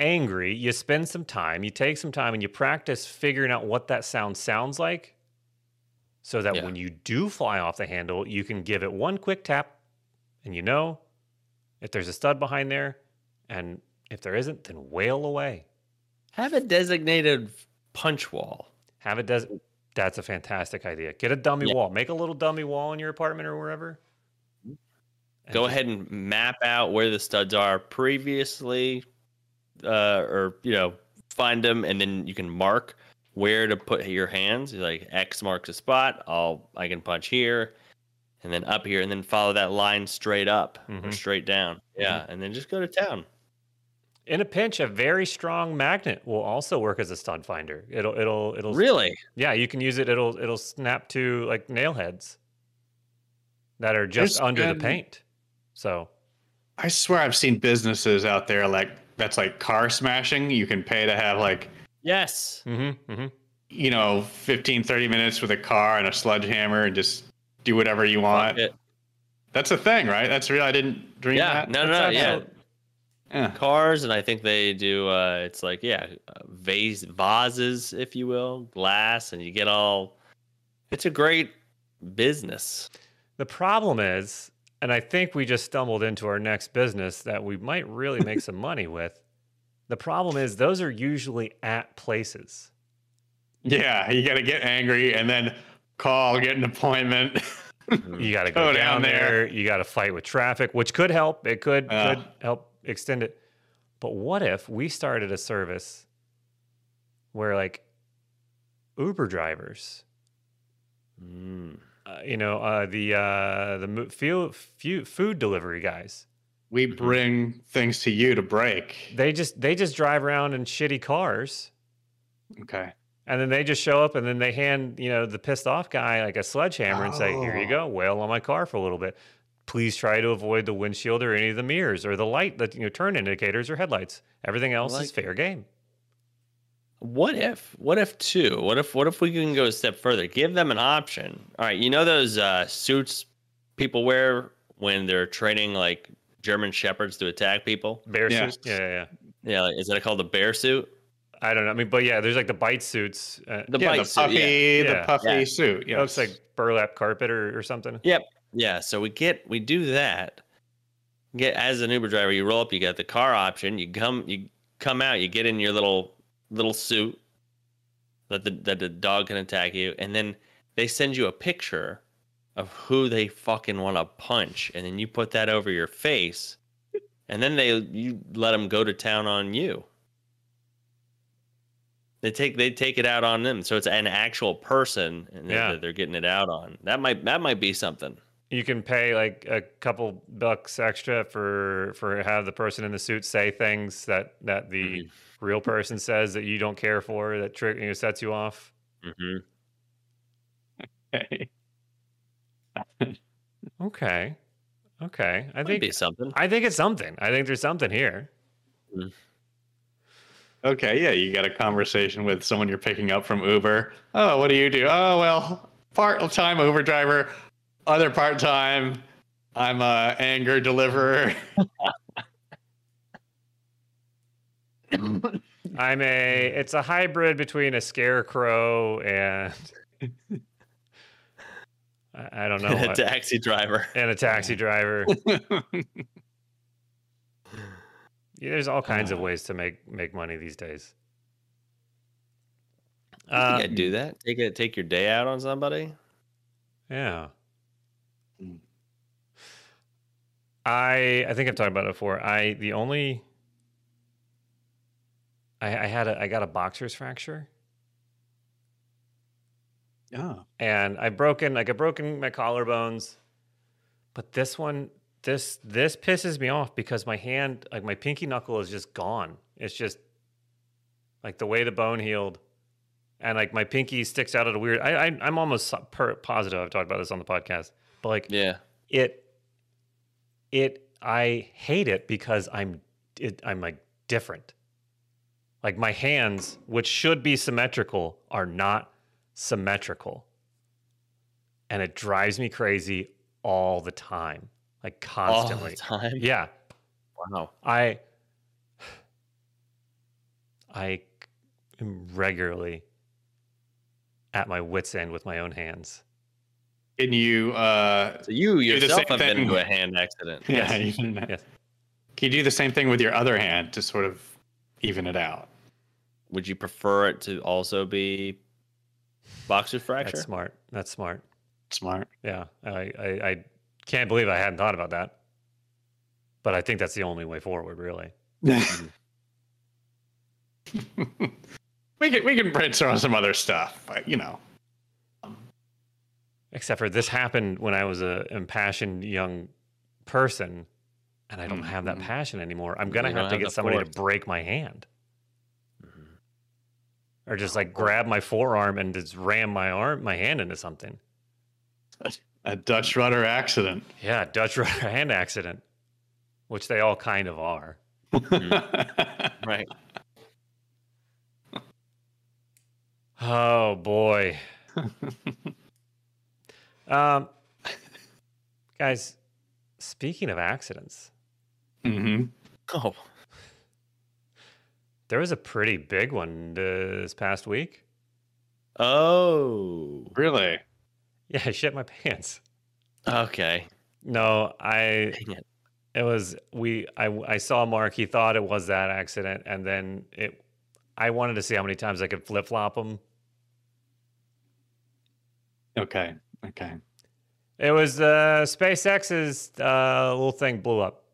angry, you spend some time, you take some time, and you practice figuring out what that sound sounds like, so that Yeah. when you do fly off the handle, you can give it one quick tap, and you know if there's a stud behind there, and if there isn't, then wail away. Have a designated punch wall. Have a does. That's a fantastic idea. Get a dummy Yeah. wall. Make a little dummy wall in your apartment or wherever. Go ahead and map out where the studs are previously, uh, or you know, find them, and then you can mark where to put your hands. Like X marks a spot. I'll I can punch here, and then up here, and then follow that line straight up or Mhm. straight down. Yeah, and then just go to town. In a pinch, a very strong magnet will also work as a stud finder. It'll it'll it'll Really? Yeah, you can use it. It'll it'll snap to like nail heads that are just There's under the paint. So I swear I've seen businesses out there like that's like car smashing. You can pay to have like, Yes. mm-hmm, mm-hmm. you know, 15, 30 minutes with a car and a sledgehammer and just do whatever you want. it. That's a thing, right? That's real. I didn't dream Yeah. that. No, no, no. Yeah. Yeah. Cars, and I think they do. Uh, it's like yeah, uh, vase vases, if you will, glass, and you get all. It's a great business. The problem is, and I think we just stumbled into our next business that we might really make some money with. The problem is those are usually at places. Yeah. You got to get angry and then call, get an appointment. You got to go Go down down there. there. You got to fight with traffic, which could help. It could Yeah. could help extend it. But what if we started a service where like Uber drivers, Mm. uh, you know, uh, the uh, the fu- food delivery guys, we bring things to you to break. they just they just drive around in shitty cars. Okay. And then they just show up and then they hand, you know, the pissed off guy like a sledgehammer and say, Here you Oh. go, wail on my car for a little bit. Please try to avoid the windshield or any of the mirrors or the light that you know turn indicators or headlights. Everything else is like fair game. What if? What if two? What if? What if we can go a step further? Give them an option. All right, you know those uh, suits people wear when they're training like German shepherds to attack people. Bear Yeah. suit. Yeah, yeah, yeah. Yeah, like, is that called a bear suit? I don't know. I mean, but yeah, there's like the bite suits. Uh, The yeah, bite the suit. puffy, Yeah. the Yeah. puffy Yeah. suit. it Yeah. looks like burlap carpet or, or something. Yep. Yeah. So we get we do that. Get as an Uber driver, you roll up. You got the car option. You come you come out. You get in your little little suit that the that the dog can attack you, and then they send you a picture of who they fucking want to punch, and then you put that over your face, and then they you let them go to town on you. They take they take it out on them, so it's an actual person, and Yeah. that they're getting it out on. That might that might be something. You can pay like a couple bucks extra for for have the person in the suit say things that that the Mm-hmm. real person says that you don't care for that trick you know, sets you off. hmm Okay. Okay, okay. I Might think be something. I think it's something. I think there's something here. Mm. Okay, yeah, you got a conversation with someone you're picking up from Uber. Oh, what do you do? Oh, well, part-time Uber driver, other part-time, I'm a anger deliverer. I'm a. It's a hybrid between a scarecrow and I, I don't know. a taxi driver. and a taxi driver. Yeah, there's all kinds of Ah. ways to make make money these days. I Uh, think I'd do that. Take it. Take your day out on somebody. yeah. Mm. I I think I've talked about it before. I the only I, I had a I got a boxer's fracture oh, and I've broken like I've broken my collarbones, but this one this this pisses me off because my hand like my pinky knuckle is just gone. It's just like the way the bone healed, and like my pinky sticks out at a weird. I, I I'm almost per, positive I've talked about this on the podcast, but like Yeah. it it I hate it because I'm it, I'm like different. Like my hands, which should be symmetrical, are not symmetrical. And it drives me crazy all the time. Like All constantly. the time. Yeah. Wow. I I am regularly at my wits end with my own hands. can you? Uh, So you yourself same have been into a hand accident. yeah, Yes. you can, Yes. can you do the same thing with your other hand to sort of even it out? Would you prefer it to also be boxer fracture? That's smart. That's smart. Smart. Yeah, I, I, I can't believe I hadn't thought about that. But I think that's the only way forward, really. we can we can brainstorm some other stuff, but you know. Except for this happened when I was a impassioned young person, and I don't have that Mhm. passion anymore. I'm gonna You have to have get the somebody to break my hand. Or just like grab my forearm and just ram my arm, my hand into something. A Dutch rudder accident. Yeah, Dutch rudder hand accident, which they all kind of are. Right. Oh boy. um, guys, speaking of accidents, Mm hmm Oh, there was a pretty big one this past week. oh, Really? Yeah, I shit my pants. okay. No, I Dang it. it was we I I saw Mark, he thought it was that accident and then it I wanted to see how many times I could flip-flop him. Okay. Okay. It was uh SpaceX's uh little thing blew up.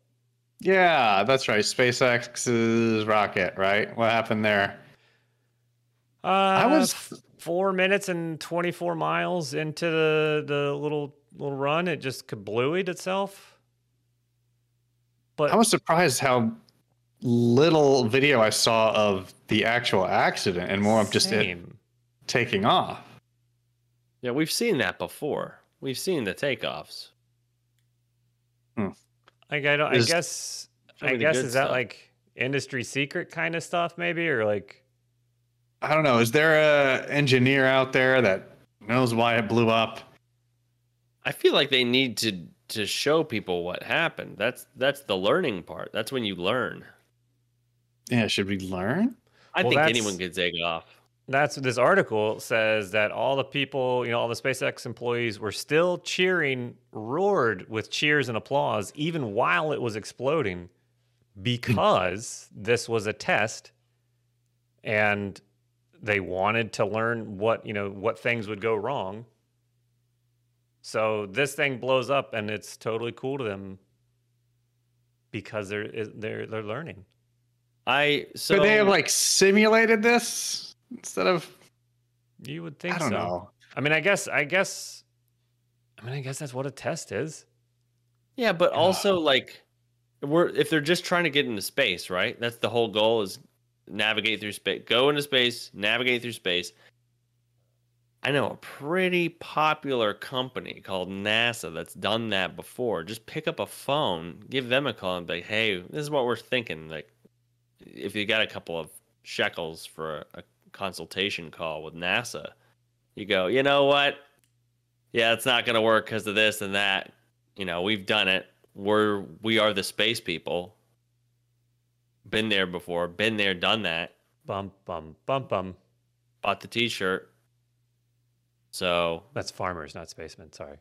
Yeah, that's right. SpaceX's rocket, right? What happened there? Uh, I was- f- four minutes and twenty four miles into the the little little run. It just kablooied itself. But I was surprised how little video I saw of the actual accident and more of just it taking off. Yeah, we've seen that before. We've seen the takeoffs. Like I don't. I guess. I guess good is that stuff. like industry secret kind of stuff, maybe, or like I don't know. Is there a engineer out there that knows why it blew up? I feel like they need to to show people what happened. That's that's the learning part. That's when you learn. Yeah, should we learn? I Well, think anyone could take it off. That's this article says that all the people, you know, all the SpaceX employees were still cheering, roared with cheers and applause, even while it was exploding, because this was a test, and they wanted to learn what you know what things would go wrong. So this thing blows up, and it's totally cool to them because they're they're they're learning. I so Could they have like simulated this? Instead of You would think I don't so. know. I mean, I guess, I guess, I mean, I guess that's what a test is. Yeah, but also like we're if they're just trying to get into space, right? That's the whole goal is navigate through space, go into space, navigate through space. I know a pretty popular company called NASA that's done that before. Just pick up a phone, give them a call, and be like, "Hey, this is what we're thinking." Like, if you got a couple of shekels for a, a consultation call with NASA, you go, "You know what? Yeah, it's not going to work because of this and that." you know, we've done it. We're we are the space people. Been there before, been there, done that. Bum, bum, bum, bum. Bought the t-shirt. So, That's farmers, not spacemen. Sorry.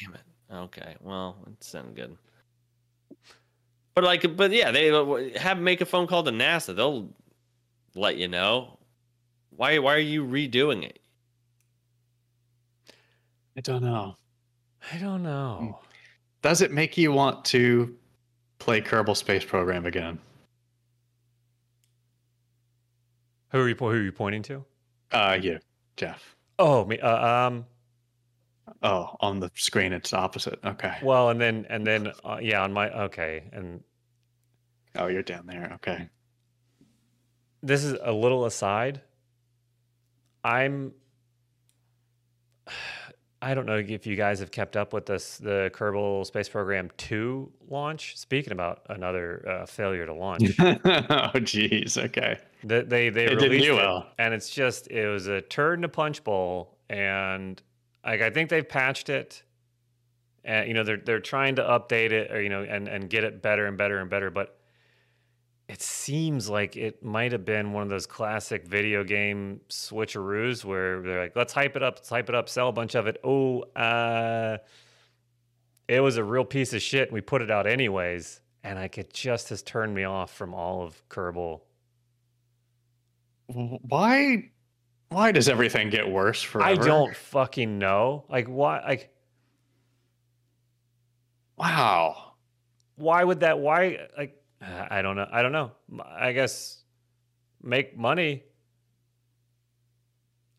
damn it. Okay. Well, it sounded good. But like but yeah, they uh, have make a phone call to NASA. They'll let you know. Why why are you redoing it? I don't know. I don't know. Does it make you want to play Kerbal Space Program again? Who are you? Who are you pointing to? Uh, you, Jeff. Oh, me. Uh, um. Oh, on the screen it's opposite. Okay. Well, and then and then uh, yeah, on my okay, and Oh, you're down there. Okay. this is a little aside. I'm. I don't know if you guys have kept up with this, the Kerbal Space Program 2 launch. Speaking about another uh, failure to launch, oh, jeez. Okay. they they, they It released it, well. and it's just it was a turd in a punch bowl, and like I think they've patched it, and you know they're they're trying to update it or you know and and get it better and better and better, but it seems like it might have been one of those classic video game switcheroos where they're like, let's hype it up, let's hype it up, sell a bunch of it. Oh, uh, it was a real piece of shit. And we put it out anyways. And like it just has turned me off from all of Kerbal. Why? Why does everything get worse forever? I don't fucking know. Like why like Wow. why would that why like I don't know. I don't know. I guess make money.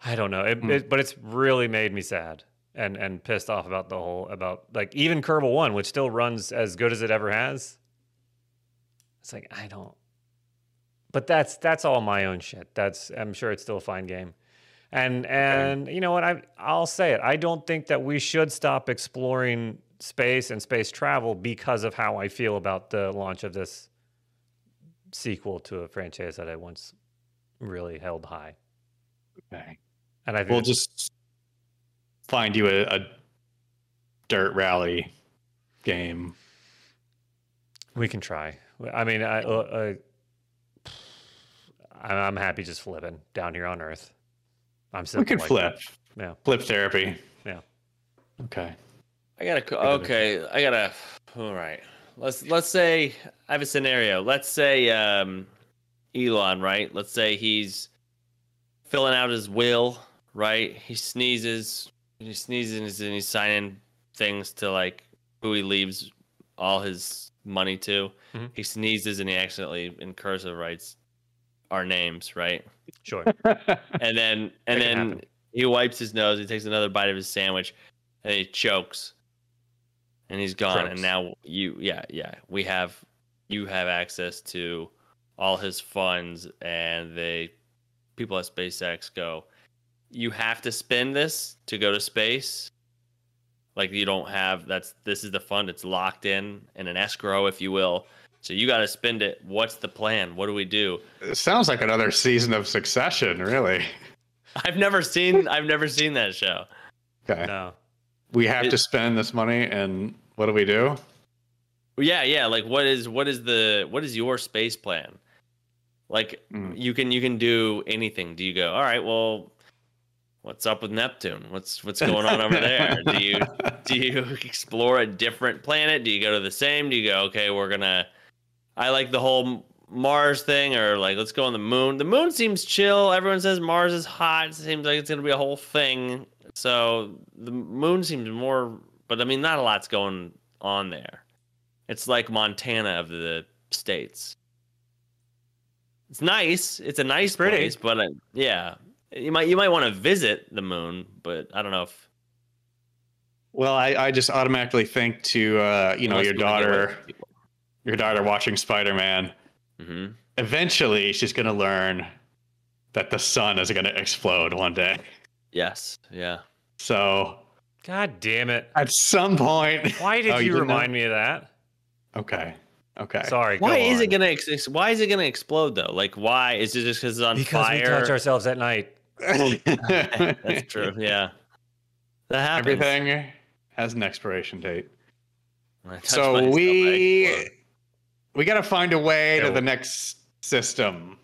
I don't know. It, Hmm. it, but it's really made me sad and and pissed off about the whole about like even Kerbal One, which still runs as good as it ever has. It's like I don't. But that's that's all my own shit. That's I'm sure it's still a fine game. And and you know what I I'll say it. I don't think that we should stop exploring space and space travel because of how I feel about the launch of this sequel to a franchise that I once really held high. Okay. And I think We'll just find you a, a dirt rally game. we can try. I mean, I, uh, uh, I- I'm happy just flipping down here on Earth. I'm so We simple could like flip. that. Yeah. Flip therapy. Yeah. Okay. I gotta. co- Okay, I gotta. All right. Let's let's say I have a scenario. Let's say um, Elon, right? Let's say he's filling out his will, right? He sneezes. He sneezes and he's signing things to like who he leaves all his money to. Mhm. He sneezes and he accidentally in cursive writes our names, right? Sure. and then and then happen. he wipes his nose. He takes another bite of his sandwich, and he chokes, and he's gone. Croaks. And now you, yeah, yeah, we have you have access to all his funds, and they people at SpaceX go, you have to spend this to go to space. Like you don't have that's this is the fund. It's locked in in an escrow, if you will. So you got to spend it. What's the plan? What do we do? it sounds like another season of Succession, really. I've never seen I've never seen that show. Okay. No. We have It- to spend this money, and what do we do? Yeah, yeah. Like, what is what is the what is your space plan? Like, Mm. you can you can do anything. Do you go? All right. Well, what's up with Neptune? What's what's going on over there? Do you do you explore a different planet? Do you go to the same? Do you go? Okay, we're gonna. I like the whole Mars thing, or like let's go on the moon. The moon seems chill. Everyone says Mars is hot. It seems like it's gonna be a whole thing. So the moon seems more, but I mean, not a lot's going on there. It's like Montana of the states. It's nice. It's a nice pretty. place, but uh, yeah. You might you might want to visit the moon, but I don't know if Well, I, I just automatically think to uh, you know your you wanna get away daughter, your daughter watching Spider Man. Mhm. Eventually, she's gonna learn that the sun is gonna explode one day. Yes. Yeah. So God damn it! at some point, Why did Oh, you, didn't know? remind me of that? Okay, okay. Sorry. Why go is it gonna ex- ex- why is it gonna explode though? Like why is it just because it's on Because we touch ourselves at night. That's true. Yeah. That happens. Everything has an expiration date. When I touch So we explode. we got to find a way to Yeah. the next system.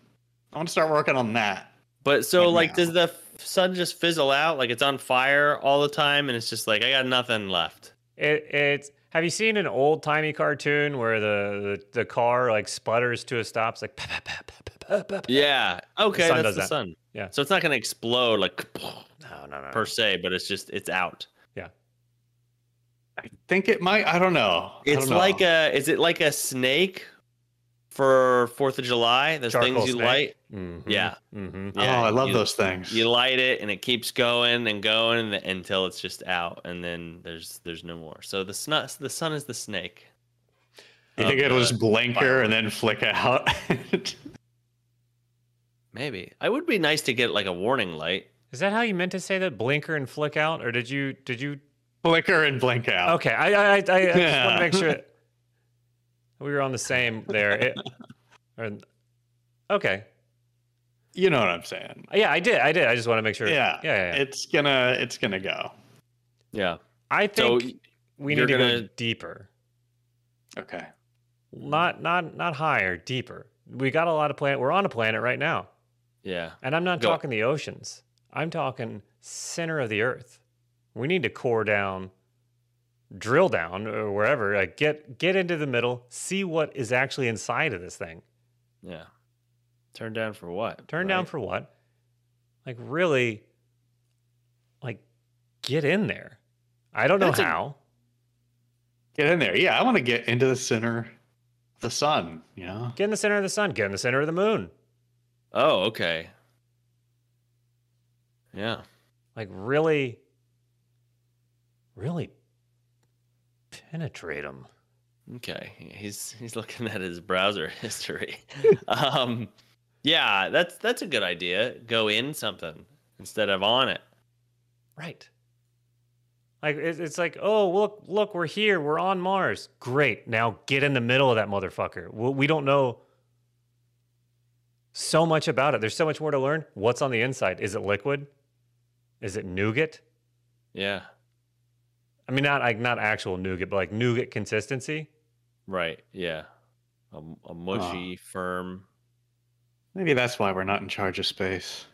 I want to start working on that. But so Right like now. does the f- sun just fizzle out? Like it's on fire all the time and it's just like I got nothing left. It, it's. Have you seen an old timey cartoon where the, the the car like sputters to a stop? It's like pa, pa, pa, pa, pa, pa, pa, pa. Yeah. Okay, sun that's does the that. sun. Yeah. So it's not gonna explode like no, no, no. per se, but it's just it's out. Yeah, I think it might. I don't know. It's don't know. like a is it like a snake for Fourth of July? Those Charcoal things you snake? light? Mhm, Yeah. mhm. oh, I love you- those things. You light it and it keeps going and going until it's just out and then there's there's no more. So the sun the sun is the snake. You think it'll just blinker and then flick out? Maybe. I would be nice to get like a warning light. Is that how you meant to say that? Blinker and flick out, or did you did you? Flicker and blink out. Okay, I I I, I just want to make sure we were on the same there. It, or, okay, You know what I'm saying? yeah, I did, I did. I just want to make sure. Yeah. yeah, yeah. yeah. It's gonna it's gonna go. Yeah. I So think we need to go gonna- deeper, Okay. not not not higher, deeper. We got a lot of planet. We're on a planet right now, yeah. and I'm not Go. talking the oceans. I'm talking center of the Earth. We need to core down, drill down, or wherever. Like get get into the middle, see what is actually inside of this thing. Yeah. Turn down for what? Turn down for what? Like really, like get in there. I don't know That's a- how. Get in there. Yeah, I want to get into the center of the sun, you know? Get in the center of the sun. Get in the center of the moon. Oh, okay. Yeah. Like really, really penetrate them. Okay. He's he's looking at his browser history. um yeah, that's that's a good idea. Go in something instead of on it. Right. Like it's, it's like, oh look, look, we're here. We're on Mars. Great. Now get in the middle of that motherfucker. We, we don't know so much about it. There's so much more to learn. What's on the inside? Is it liquid? Is it nougat? Yeah. I mean, not like not actual nougat, but like nougat consistency. Right. Yeah. A, a mushy, firm. Maybe that's why we're not in charge of space.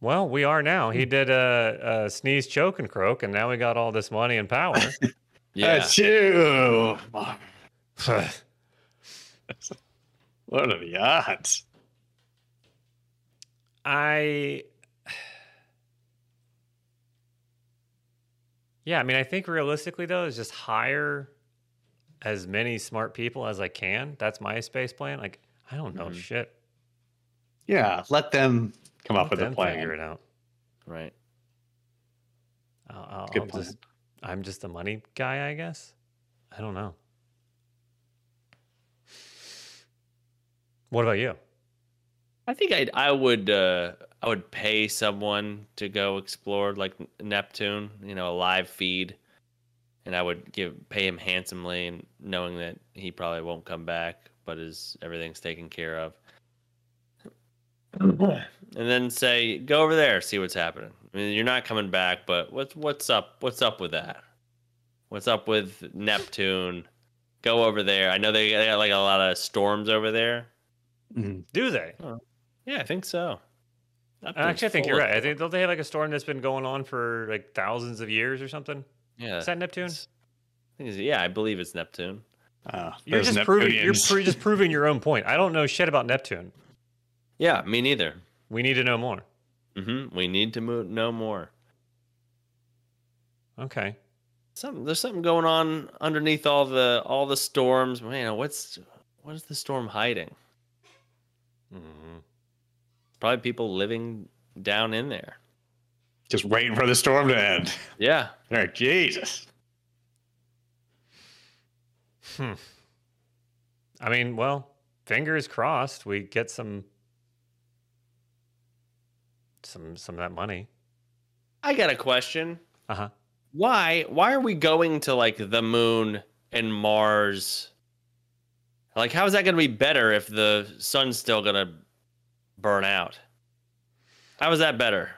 Well, we are now. He hmm. did a, a sneeze, choke, and croak, and now we got all this money and power. Yeah. Achoo! What are the odds? I. Yeah, I mean, I think realistically though, is just hire as many smart people as I can. That's my space plan. Like, I don't know Mhm. shit. Yeah, let them come up with a plan. Figure it out. Right. I'll, I'll, Good I'll plan. just, I'm just a money guy, I guess. I don't know. What about you? I think I'd, I would uh, I would pay someone to go explore like Neptune, you know, a live feed, and I would give pay him handsomely, and knowing that he probably won't come back, but is everything's taken care of. and then say, go over there, see what's happening. I mean, you're not coming back, but what's what's up? What's up with that? What's up with Neptune? Go over there. I know they they got like a lot of storms over there. Mhm. Do they? Yeah, I think so. Neptune's Actually, I think you're right. I think don't they have like a storm that's been going on for like thousands of years or something? Yeah. Is that Neptune? it's- I yeah, I believe it's Neptune. Oh, You're those just proving you're Neptunians. pro- just proving your own point. I don't know shit about Neptune. Yeah, me neither. We need to know more. hmm We need to mo- know more. Okay. Something there's something going on underneath all the all the storms. Man, what's what is the storm hiding? hmm Probably people living down in there. Just waiting for the storm to end. Yeah. Like, Jesus. Hmm. I mean, well, fingers crossed we get some some some of that money. I got a question. Uh-huh. Why why are we going to like the moon and Mars? Like how is that going to be better if the sun's still going to burn out? How is that better?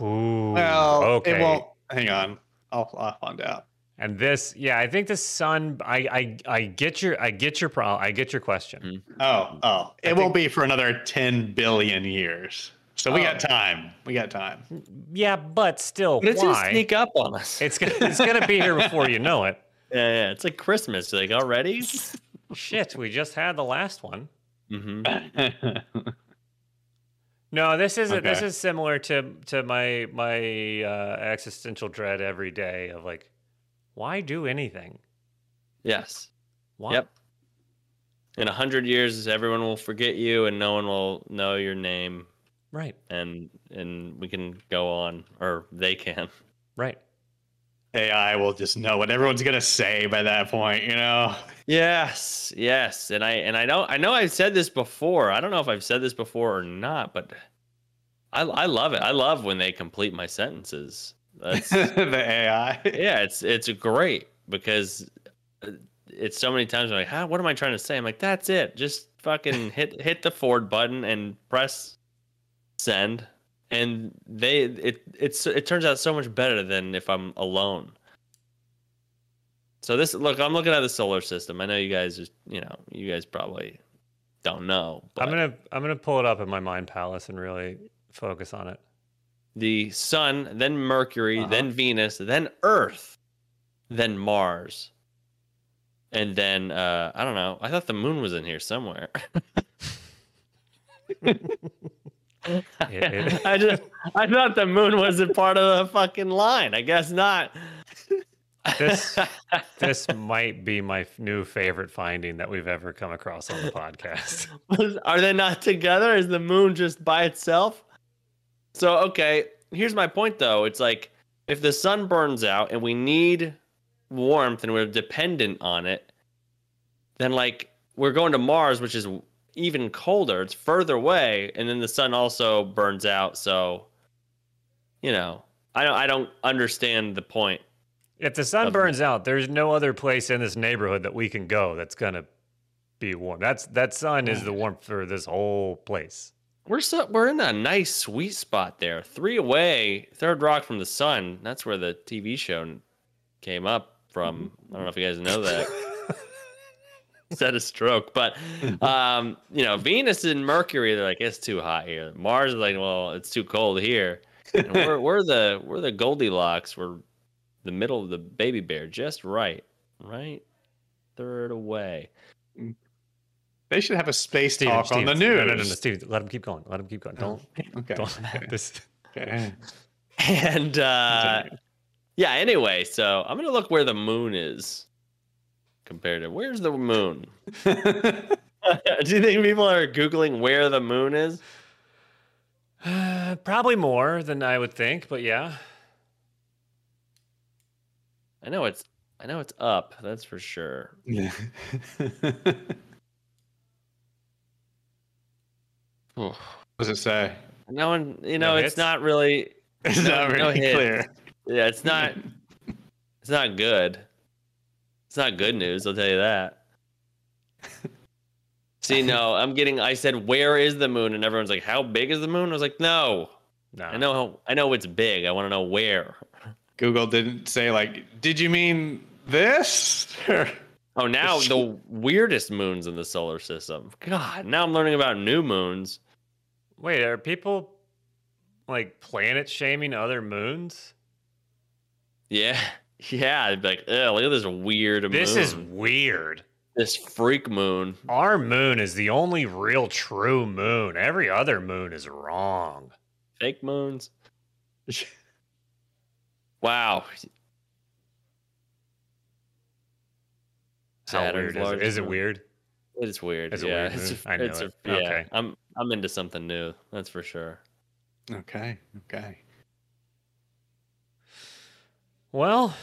Ooh, Well, okay. it won't. Hang on. I'll, I'll find out. And this, yeah, I think the sun. I, I, I get your, I get your problem. I get your question. Hmm. Oh, oh. It I won't be for another 10 billion years. So we Oh. got time. We got time. Yeah, but still, But it's going to sneak up on us. It's gonna, it's gonna be here before you know it. yeah, yeah. It's like Christmas. Like already? Shit, we just had the last one. hmm No, this is this Okay. is similar to to my my uh, existential dread every day of like, why do anything? Yes. Why? Yep. In a hundred years, everyone will forget you, and no one will know your name, Right. and and we can go on, or they can. Right. AI will just know what everyone's going to say by that point, you know? Yes, yes, and I and I know I know I've said this before. I don't know if I've said this before or not, but I I love it. I love when they complete my sentences. That's the AI. yeah, it's it's great because uh, it's so many times I'm like, how what am I trying to say? I'm like, that's it. Just fucking hit hit the forward button and press send. And they it it's it turns out so much better than if I'm alone. So this look, I'm looking at the solar system. I know you guys just you know, you guys probably don't know. But I'm gonna I'm gonna pull it up in my mind palace and really focus on it. the sun, then Mercury, Uh-huh. then Venus, then Earth, then Mars. And then uh I don't know. I thought the moon was in here somewhere. It- it- I just I thought the moon wasn't part of the fucking line. I guess not. This- this might be my new favorite finding that we've ever come across on the podcast. Are they not together? Is the moon just by itself? So, okay, here's my point though. It's like if the sun burns out and we need warmth and we're dependent on it, then like we're going to Mars, which is even colder. It's further away, and then the sun also burns out. So, you know, I don't I don't understand the point. If the sun burns out, there's no other place in this neighborhood that we can go that's gonna be warm. That's that sun is the mm. warmth for this whole place. We're so we're in a nice sweet spot there. Three away, third rock from the sun. That's where the TV show came up from. Mm-hmm. I don't know if you guys know that. Said a stroke, but um, you know, Venus and Mercury, they're like it's too hot here. Mars is like, well, it's too cold here. And we're we're the we're the Goldilocks. We're the middle of the baby bear, just right, right, third away. They should have a space Steven, talk on the Steven, news. No, no, no, no, Steven, let him keep going. Let him keep going. Don't, Okay. don't. This. okay. And uh, yeah, anyway, so I'm gonna look where the moon is compared to where's the moon. Do you think people are googling where the moon is? Uh, probably more than I would think, but yeah. I know it's I know it's up. That's for sure. Yeah. what does it say? No one, you know, hits? it's not really. It's No- not really hits. clear. Yeah, it's not. It's not good. It's not good news. I'll tell you that. See, no, I'm getting. I said, "Where is the moon?" And everyone's like, "How big is the moon?" I was like, "No, No. I know. How, I know it's big. I want to know where." Google didn't say like, did you mean this? Oh, now the weirdest moons in the solar system. God, now I'm learning about new moons. Wait, are people like planet shaming other moons? Yeah, yeah. I'd be like, "Ugh, look at this weird This moon. is weird. this freak moon." Our moon is the only real true moon. Every other moon is wrong. Fake moons. Wow. How Saturn's weird is it? Is it weird? It's weird. It's a yeah, weird it's moon. a- I know it's a- it. yeah, Okay. I'm I'm into something new. That's for sure. Okay. Okay. Well,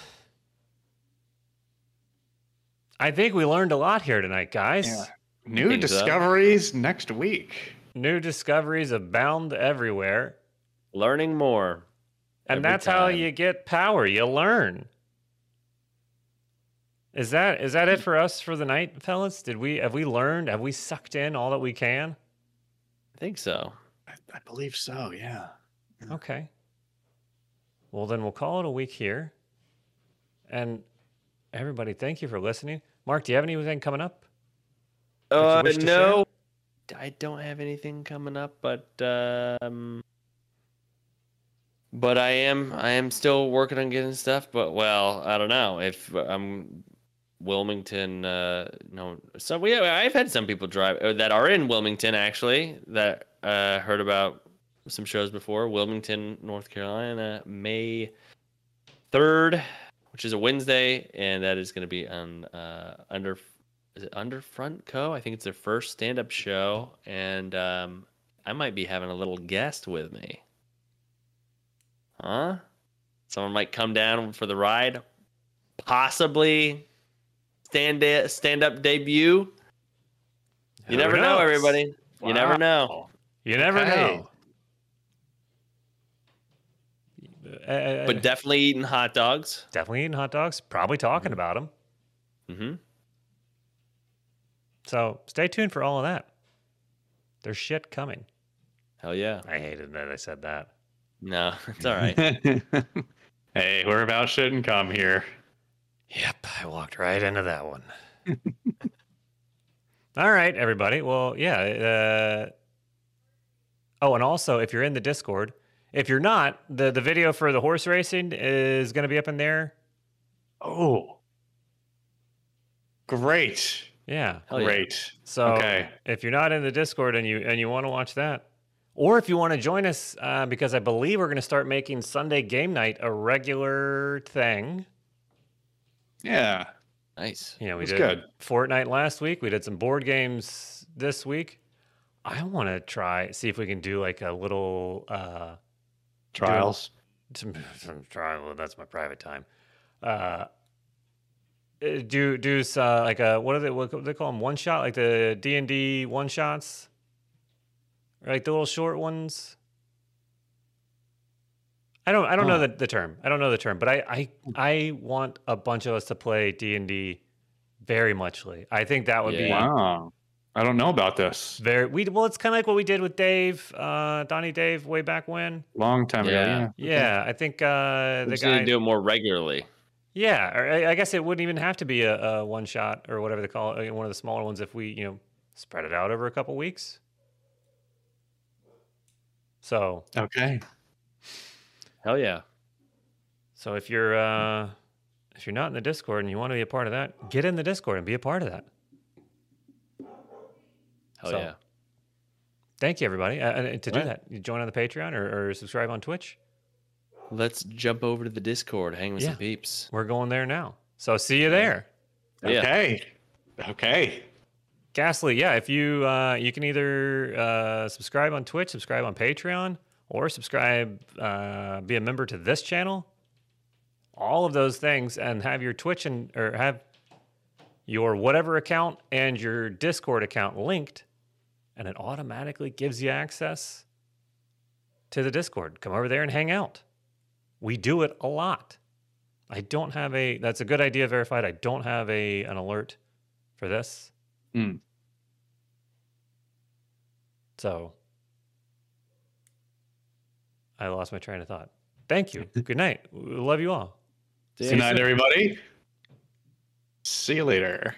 I think we learned a lot here tonight, guys. Yeah. New Think so. discoveries next week. New discoveries abound everywhere. Learning more. And Every that's how you get power. You learn. Is that is that it for us for the night, fellas? Did we have we learned? Have we sucked in all that we can? I think so. I, I believe so. Yeah. Okay. Well, then we'll call it a week here. And everybody, thank you for listening. Mark, do you have anything coming up? Uh, no, I don't have anything coming up, but um, but I am I am still working on getting stuff. But well, I don't know if I'm Wilmington. Uh, no, so we I've had some people drive uh, that are in Wilmington actually that uh, heard about some shows before. Wilmington, North Carolina, May third, which is a Wednesday, and that is going to be on uh, under is it Underfront Co? I think it's their first stand-up show, and um, I might be having a little guest with me. Huh? Someone might come down for the ride, possibly stand stand-up debut. You Who never know, knows? everybody. You never know. You never Okay. know. Uh, But definitely eating hot dogs. definitely eating hot dogs. Probably talking about them. Mm-hmm. So stay tuned for all of that. There's shit coming. Hell yeah. I hated that I said that. No, it's all right. hey, we're about shouldn't come here. Yep, I walked right into that one. All right, everybody. Well, yeah. Uh, oh, and also, if you're in the Discord, if you're not, the the video for the horse racing is going to be up in there. Oh, great, Yeah. Hell yeah. great. So Okay. if you're not in the Discord and you and you want to watch that, or if you want to join us, uh, because I believe we're going to start making Sunday game night a regular thing. Yeah, Nice. You know, we That's did good. Fortnite last week. We did some board games this week. I want to try see if we can do like a little uh trials. some, some trial. well, That's my private time. Uh, uh, do do uh, like a what are they what do they call them one shot like the D and D one shots, Or, like the little short ones. I don't I don't know the, the term. I don't know the term, but I I I want a bunch of us to play D and D very muchly. I think that would be Wow, I don't know about this. very we well it's kind of like what we did with Dave, uh Donnie Dave way back when. Long time Yeah. ago. Yeah. Yeah, I think uh We the need guy to do it more regularly. Yeah, or I I guess it wouldn't even have to be a, a one shot or whatever they call it, uh, one of the smaller ones if we, you know, spread it out over a couple weeks. So, Okay. Hell yeah. so if you're uh if you're not in the Discord and you want to be a part of that, get in the Discord and be a part of that. Hell So- yeah. Thank you everybody. Uh, and to do Right. that, you join on the Patreon or, or subscribe on Twitch. Let's jump over to the Discord, hang with Yeah. some peeps. We're going there now. So see you there. Yeah. Okay. Okay. Ghastly, yeah. If you uh, you can either uh, subscribe on Twitch, subscribe on Patreon, or subscribe, uh, be a member to this channel. All of those things, and have your Twitch and or have your whatever account and your Discord account linked, and it automatically gives you access to the Discord. Come over there and hang out. We do it a lot. I don't have a. That's a good idea. Verified. I don't have a an alert for this. Hmm. So I lost my train of thought. Thank you. Good night. Love you all. Good night, everybody. See you later.